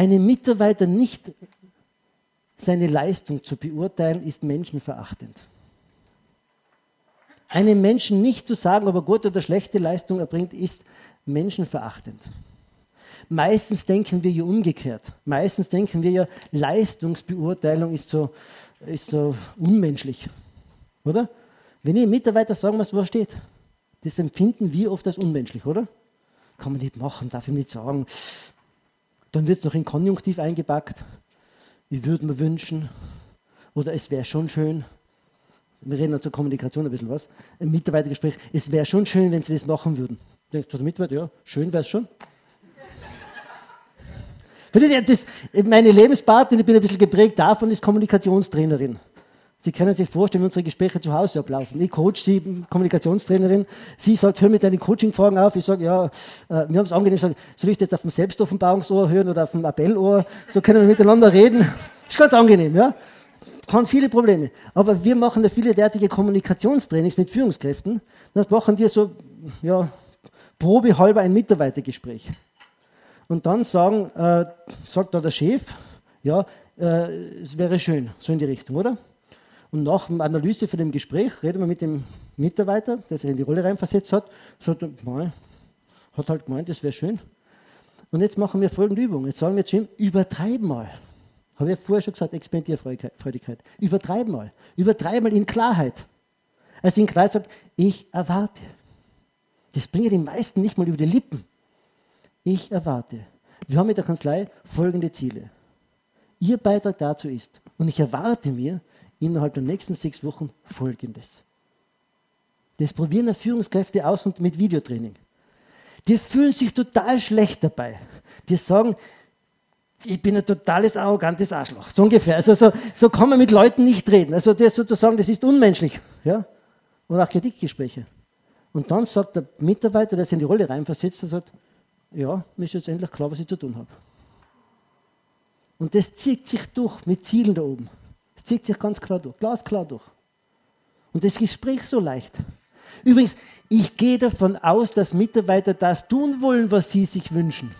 Einen Mitarbeiter nicht seine Leistung zu beurteilen, ist menschenverachtend. Einem Menschen nicht zu sagen, ob er gute oder schlechte Leistung erbringt, ist menschenverachtend. Meistens denken wir ja umgekehrt. Meistens denken wir ja, Leistungsbeurteilung ist so, ist so unmenschlich. Oder? Wenn ihr Mitarbeiter sagen muss, was steht, das empfinden wir oft als unmenschlich, oder? Kann man nicht machen, darf ich nicht sagen. Dann wird es noch in Konjunktiv eingepackt. Ich würde mir wünschen, oder es wäre schon schön, wir reden zur Kommunikation ein bisschen was, ein Mitarbeitergespräch, es wäre schon schön, wenn Sie das machen würden. Denkt der Mitarbeiter, ja, schön wäre es schon. Das, meine Lebenspartnerin, ich bin ein bisschen geprägt davon, ist Kommunikationstrainerin. Sie können sich vorstellen, wie unsere Gespräche zu Hause ablaufen. Ich coach die Kommunikationstrainerin. Sie sagt, hör mit deinen Coaching-Fragen auf. Ich sage, ja, äh, wir haben es angenehm. Sage, soll ich das auf dem Selbstoffenbarungsohr hören oder auf dem Appellohr? So können wir miteinander reden. Ist ganz angenehm, ja. Kann viele Probleme. Aber wir machen ja viele derartige Kommunikationstrainings mit Führungskräften. Das machen die so, ja, probehalber ein Mitarbeitergespräch. Und dann sagen, äh, sagt da der Chef, ja, äh, es wäre schön, so in die Richtung, oder? Und nach der Analyse von dem Gespräch reden wir mit dem Mitarbeiter, der sich in die Rolle reinversetzt hat, sagt er, hat halt gemeint, das wäre schön. Und jetzt machen wir folgende Übung. Jetzt sagen wir zu ihm, übertreib mal. Habe ich vorher schon gesagt, Expandierfreudigkeit. Übertreib mal. Übertreib mal in Klarheit. Also in Klarheit sagt, ich erwarte. Das bringen die meisten nicht mal über die Lippen. Ich erwarte. Wir haben mit der Kanzlei folgende Ziele. Ihr Beitrag dazu ist, und ich erwarte mir, innerhalb der nächsten sechs Wochen Folgendes. Das probieren Führungskräfte aus und mit Videotraining. Die fühlen sich total schlecht dabei. Die sagen, ich bin ein totales arrogantes Arschloch. So ungefähr. Also so, so kann man mit Leuten nicht reden. Also das sozusagen, das ist unmenschlich. Ja? Und auch Kritikgespräche. Und dann sagt der Mitarbeiter, der sich in die Rolle reinversetzt, und sagt, ja, mir ist jetzt endlich klar, was ich zu tun habe. Und das zieht sich durch mit Zielen da oben. Das zieht sich ganz klar durch, glasklar durch. Und das Gespräch so leicht. Übrigens, ich gehe davon aus, dass Mitarbeiter das tun wollen, was sie sich wünschen.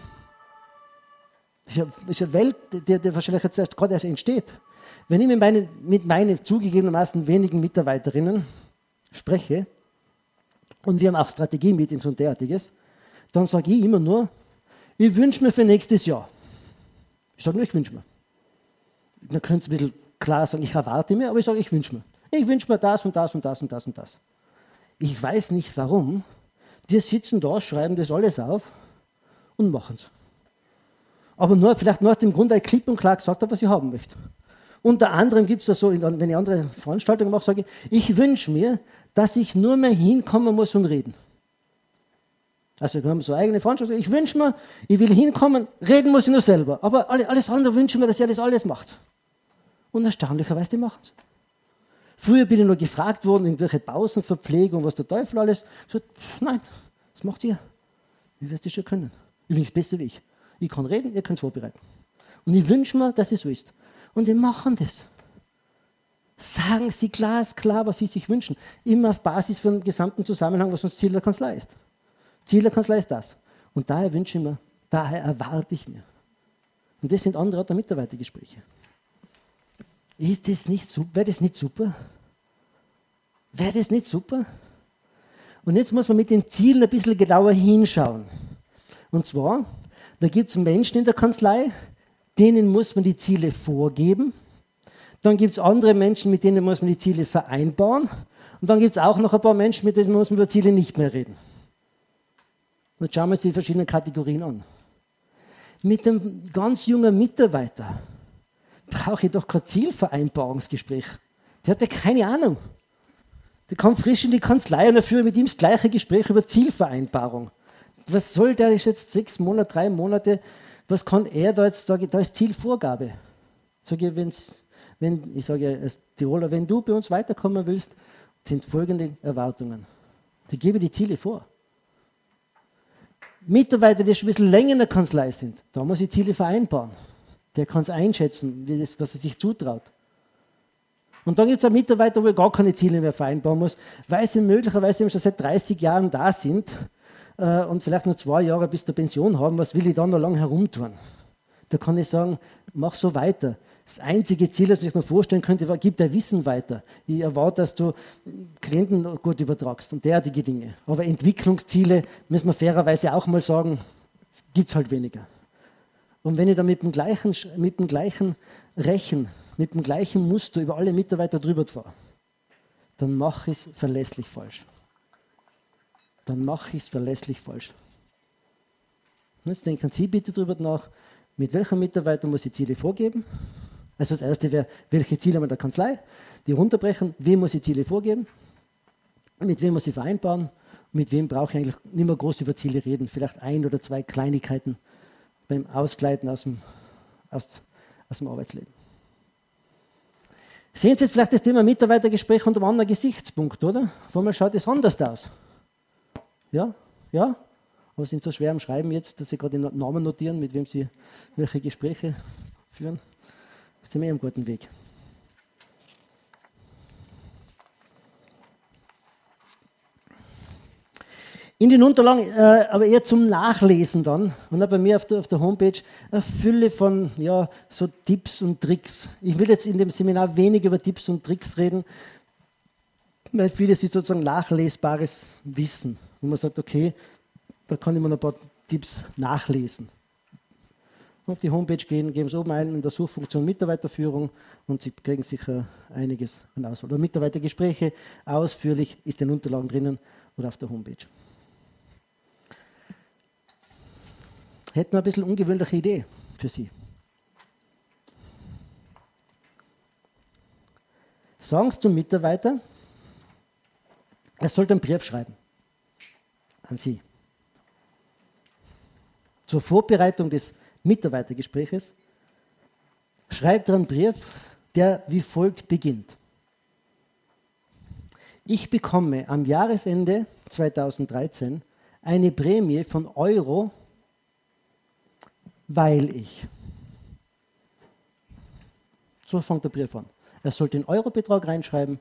Das ist eine Welt, die, die wahrscheinlich jetzt gerade erst entsteht. Wenn ich mit meinen, mit meinen zugegebenermaßen wenigen Mitarbeiterinnen spreche, und wir haben auch Strategie-Meetings und derartiges, dann sage ich immer nur, ich wünsche mir für nächstes Jahr. Ich sage nur, ich wünsche mir. Man könnte es ein bisschen klar sagen, ich erwarte mir, aber ich sage, ich wünsche mir. Ich wünsche mir das und das und das und das und das. Ich weiß nicht warum. Die sitzen da, schreiben das alles auf und machen es. Aber nur, vielleicht nur aus dem Grund, weil ich klipp und klar gesagt habe, was ich haben möchte. Unter anderem gibt es da so, wenn ich andere Veranstaltungen mache, sage ich, ich wünsche mir, dass ich nur mehr hinkommen muss und reden. Also wir haben so eigene Veranstaltungen. Ich wünsche mir, ich will hinkommen, reden muss ich nur selber. Aber alles andere wünsche ich mir, dass ihr das alles macht. Und erstaunlicherweise, die machen es. Früher bin ich nur gefragt worden, irgendwelche Pausenverpflegung, was der Teufel alles. Ich gesagt, nein, das macht ihr. Ihr werdet es schon können. Übrigens, das Beste wie ich. Ich kann reden, ihr könnt es vorbereiten. Und ich wünsche mir, dass es so ist. Und die machen das. Sagen Sie glasklar, was Sie sich wünschen. Immer auf Basis von dem gesamten Zusammenhang, was uns Ziel der Kanzlei ist. Ziel der Kanzlei ist das. Und daher wünsche ich mir, daher erwarte ich mir. Und das sind andere Mitarbeitergespräche. Ist das nicht super? Wäre das nicht super? Wäre das nicht super? Und jetzt muss man mit den Zielen ein bisschen genauer hinschauen. Und zwar, da gibt es Menschen in der Kanzlei, denen muss man die Ziele vorgeben. Dann gibt es andere Menschen, mit denen muss man die Ziele vereinbaren. Und dann gibt es auch noch ein paar Menschen, mit denen muss man über Ziele nicht mehr reden. Jetzt schauen wir uns die verschiedenen Kategorien an. Mit einem ganz jungen Mitarbeiter, brauche ich doch kein Zielvereinbarungsgespräch. Der hat ja keine Ahnung. Der kommt frisch in die Kanzlei und er führt mit ihm das gleiche Gespräch über Zielvereinbarung. Was soll der ist jetzt sechs Monate, drei Monate, was kann er da jetzt sagen? Da ist Zielvorgabe. Sag ich, wenn's, wenn, ich sage als Tiroler, wenn du bei uns weiterkommen willst, sind folgende Erwartungen. Ich gebe die Ziele vor. Mitarbeiter, die schon ein bisschen länger in der Kanzlei sind, da muss ich Ziele vereinbaren. Der kann es einschätzen, das, was er sich zutraut. Und dann gibt es auch Mitarbeiter, wo er gar keine Ziele mehr vereinbaren muss, weil sie möglicherweise schon seit 30 Jahren da sind äh, und vielleicht nur zwei Jahre bis zur Pension haben. Was will ich dann noch lange herumtun? Da kann ich sagen, mach so weiter. Das einzige Ziel, das ich mir vorstellen könnte, war, gib dein Wissen weiter. Ich erwarte, dass du Klienten gut übertragst und derartige Dinge. Aber Entwicklungsziele, müssen wir fairerweise auch mal sagen, gibt es halt weniger. Und wenn ich da mit dem gleichen, mit dem gleichen Rechen, mit dem gleichen Muster über alle Mitarbeiter drüber fahre, dann mache ich es verlässlich falsch. Dann mache ich es verlässlich falsch. jetzt denken Sie bitte darüber nach, mit welchem Mitarbeiter muss ich Ziele vorgeben? Also das erste wäre, welche Ziele haben wir in der Kanzlei? Die runterbrechen, wem muss ich Ziele vorgeben? Mit wem muss ich vereinbaren? Mit wem brauche ich eigentlich nicht mehr groß über Ziele reden? Vielleicht ein oder zwei Kleinigkeiten beim Ausgleiten aus dem, aus, aus dem Arbeitsleben. Sehen Sie jetzt vielleicht das Thema Mitarbeitergespräch unter einem anderen Gesichtspunkt, oder? Vor mal schaut es anders aus. Ja? Ja? Aber Sie sind so schwer am Schreiben jetzt, dass Sie gerade den Namen notieren, mit wem Sie welche Gespräche führen. Jetzt sind wir am guten Weg. In den Unterlagen, äh, aber eher zum Nachlesen dann, und auch bei mir auf der, auf der Homepage, eine Fülle von ja, so Tipps und Tricks. Ich will jetzt in dem Seminar wenig über Tipps und Tricks reden, weil vieles ist sozusagen nachlesbares Wissen, wo man sagt, okay, da kann ich mir ein paar Tipps nachlesen. Auf die Homepage gehen, geben Sie oben ein in der Suchfunktion Mitarbeiterführung und Sie kriegen sicher einiges an Auswahl. Oder Mitarbeitergespräche, ausführlich ist in den Unterlagen drinnen oder auf der Homepage. Hätten wir ein bisschen ungewöhnliche Idee für Sie. Sie zum Mitarbeiter, er sollte einen Brief schreiben an Sie. Zur Vorbereitung des Mitarbeitergespräches schreibt er einen Brief, der wie folgt beginnt. Ich bekomme am Jahresende 2013 eine Prämie von Euro weil ich. So fängt der Brief an. Er soll den Eurobetrag reinschreiben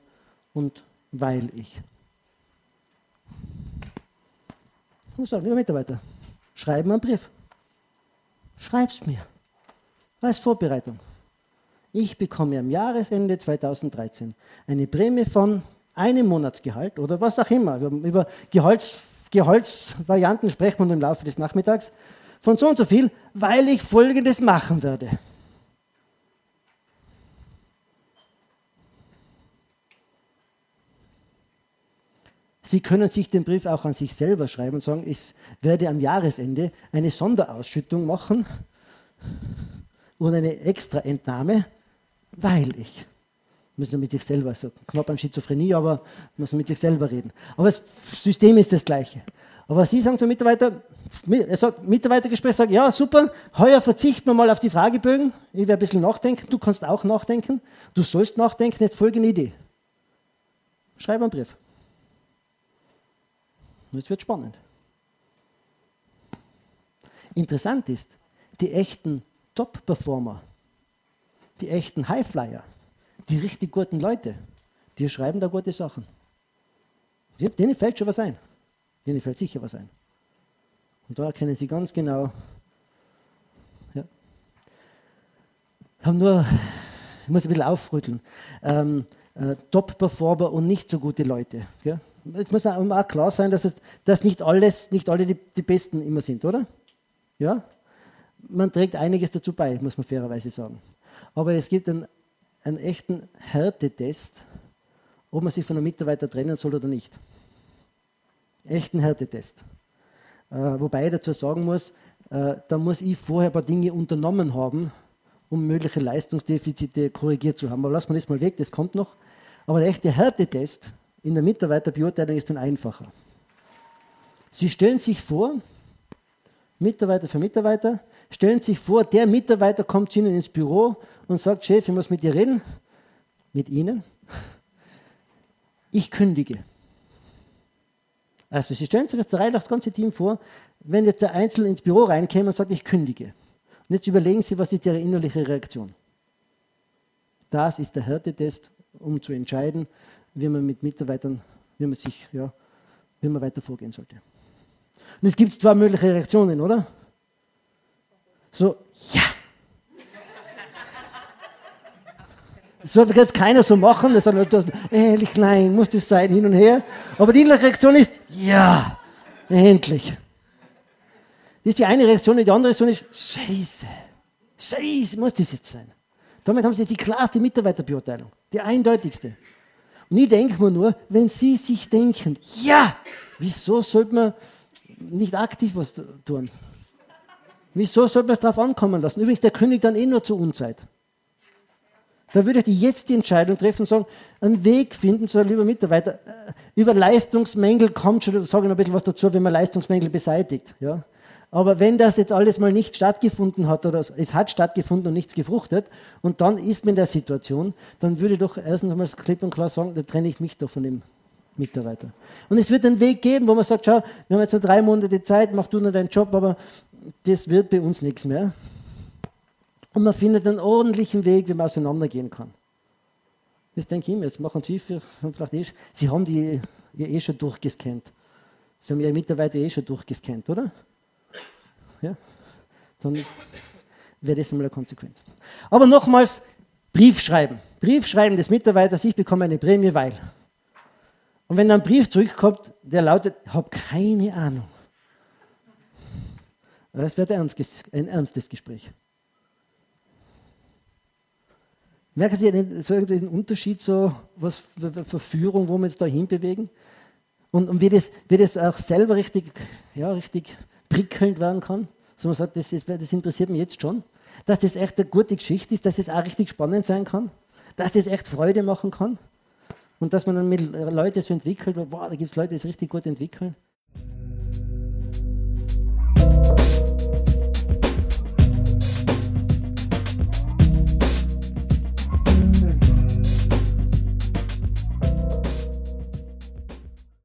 und weil ich. So, lieber Mitarbeiter, schreiben einen Brief. Schreib's mir. Als Vorbereitung. Ich bekomme am Jahresende 2013 eine Prämie von einem Monatsgehalt oder was auch immer. Über Gehalts, Gehaltsvarianten sprechen wir im Laufe des Nachmittags von so und so viel, weil ich Folgendes machen werde. Sie können sich den Brief auch an sich selber schreiben und sagen, ich werde am Jahresende eine Sonderausschüttung machen und eine Extraentnahme, weil ich. Müssen wir mit sich selber, so knapp an Schizophrenie, aber müssen mit sich selber reden. Aber das System ist das gleiche. Aber Sie sagen zum Mitarbeiter, er sagt, Mitarbeitergespräch, sagt, ja, super, heuer verzichten wir mal auf die Fragebögen, ich werde ein bisschen nachdenken, du kannst auch nachdenken, du sollst nachdenken, jetzt folgende Idee. Schreib einen Brief. Und jetzt wird spannend. Interessant ist, die echten Top-Performer, die echten Highflyer, die richtig guten Leute, die schreiben da gute Sachen. Denen fällt schon was ein. Denen fällt sicher was ein. Und da erkennen Sie ganz genau, ja, haben nur, ich muss ein bisschen aufrütteln, ähm, äh, Top-Performer und nicht so gute Leute. Ja? Jetzt muss man auch klar sein, dass, es, dass nicht, alles, nicht alle die, die Besten immer sind, oder? Ja? Man trägt einiges dazu bei, muss man fairerweise sagen. Aber es gibt einen, einen echten Härtetest, ob man sich von einem Mitarbeiter trennen soll oder nicht echten Härtetest. Äh, wobei ich dazu sagen muss, äh, da muss ich vorher ein paar Dinge unternommen haben, um mögliche Leistungsdefizite korrigiert zu haben. Aber lassen wir das mal weg, das kommt noch. Aber der echte Härtetest in der Mitarbeiterbeurteilung ist dann einfacher. Sie stellen sich vor, Mitarbeiter für Mitarbeiter, stellen sich vor, der Mitarbeiter kommt zu Ihnen ins Büro und sagt, Chef, ich muss mit dir reden, mit Ihnen. Ich kündige. Also Sie stellen sich jetzt rein das ganze Team vor, wenn jetzt der Einzelne ins Büro reinkäme und sagt, ich kündige. Und jetzt überlegen Sie, was ist Ihre innerliche Reaktion? Das ist der Härtetest, um zu entscheiden, wie man mit Mitarbeitern, wie man sich, ja, wie man weiter vorgehen sollte. Und es gibt zwei mögliche Reaktionen, oder? So, ja, Das soll jetzt keiner so machen, das sagt, ehrlich, nein, muss das sein, hin und her. Aber die innerliche Reaktion ist, ja, endlich. Das ist die eine Reaktion, die andere Reaktion ist, scheiße, scheiße, muss das jetzt sein. Damit haben sie die klarste Mitarbeiterbeurteilung, die eindeutigste. Und ich denke mir nur, wenn Sie sich denken, ja, wieso sollte man nicht aktiv was tun? Wieso sollte man es darauf ankommen lassen? Übrigens, der König dann eh nur zur Unzeit. Da würde ich jetzt die Entscheidung treffen und sagen, einen Weg finden, so lieber Mitarbeiter. Äh, über Leistungsmängel kommt schon, sage ich noch ein bisschen was dazu, wenn man Leistungsmängel beseitigt. Ja? Aber wenn das jetzt alles mal nicht stattgefunden hat oder es hat stattgefunden und nichts gefruchtet und dann ist man in der Situation, dann würde ich doch erstens einmal klipp und klar sagen, da trenne ich mich doch von dem Mitarbeiter. Und es wird einen Weg geben, wo man sagt, schau, wir haben jetzt noch drei Monate Zeit, mach du noch deinen Job, aber das wird bei uns nichts mehr. Und man findet einen ordentlichen Weg, wie man auseinandergehen kann. Das denke ich mir, jetzt machen Sie für, vielleicht eh, Sie haben die eh schon durchgescannt. Sie haben Ihre Mitarbeiter eh schon durchgescannt, oder? ja, dann wäre das einmal eine Konsequenz. Aber nochmals, Brief schreiben. Brief schreiben des Mitarbeiters, ich bekomme eine Prämie, weil. Und wenn dann ein Brief zurückkommt, der lautet, ich habe keine Ahnung. Das wird ein ernstes Gespräch. Merken Sie den, so den Unterschied, so was für Führung, wo wir uns da hinbewegen? Und, und wie, das, wie das auch selber richtig, ja, richtig prickelnd werden kann. So man sagt, das, ist, das interessiert mich jetzt schon. Dass das echt eine gute Geschichte ist, dass es auch richtig spannend sein kann. Dass das echt Freude machen kann. Und dass man dann mit Leuten so entwickelt, wow, da gibt es Leute, die es richtig gut entwickeln.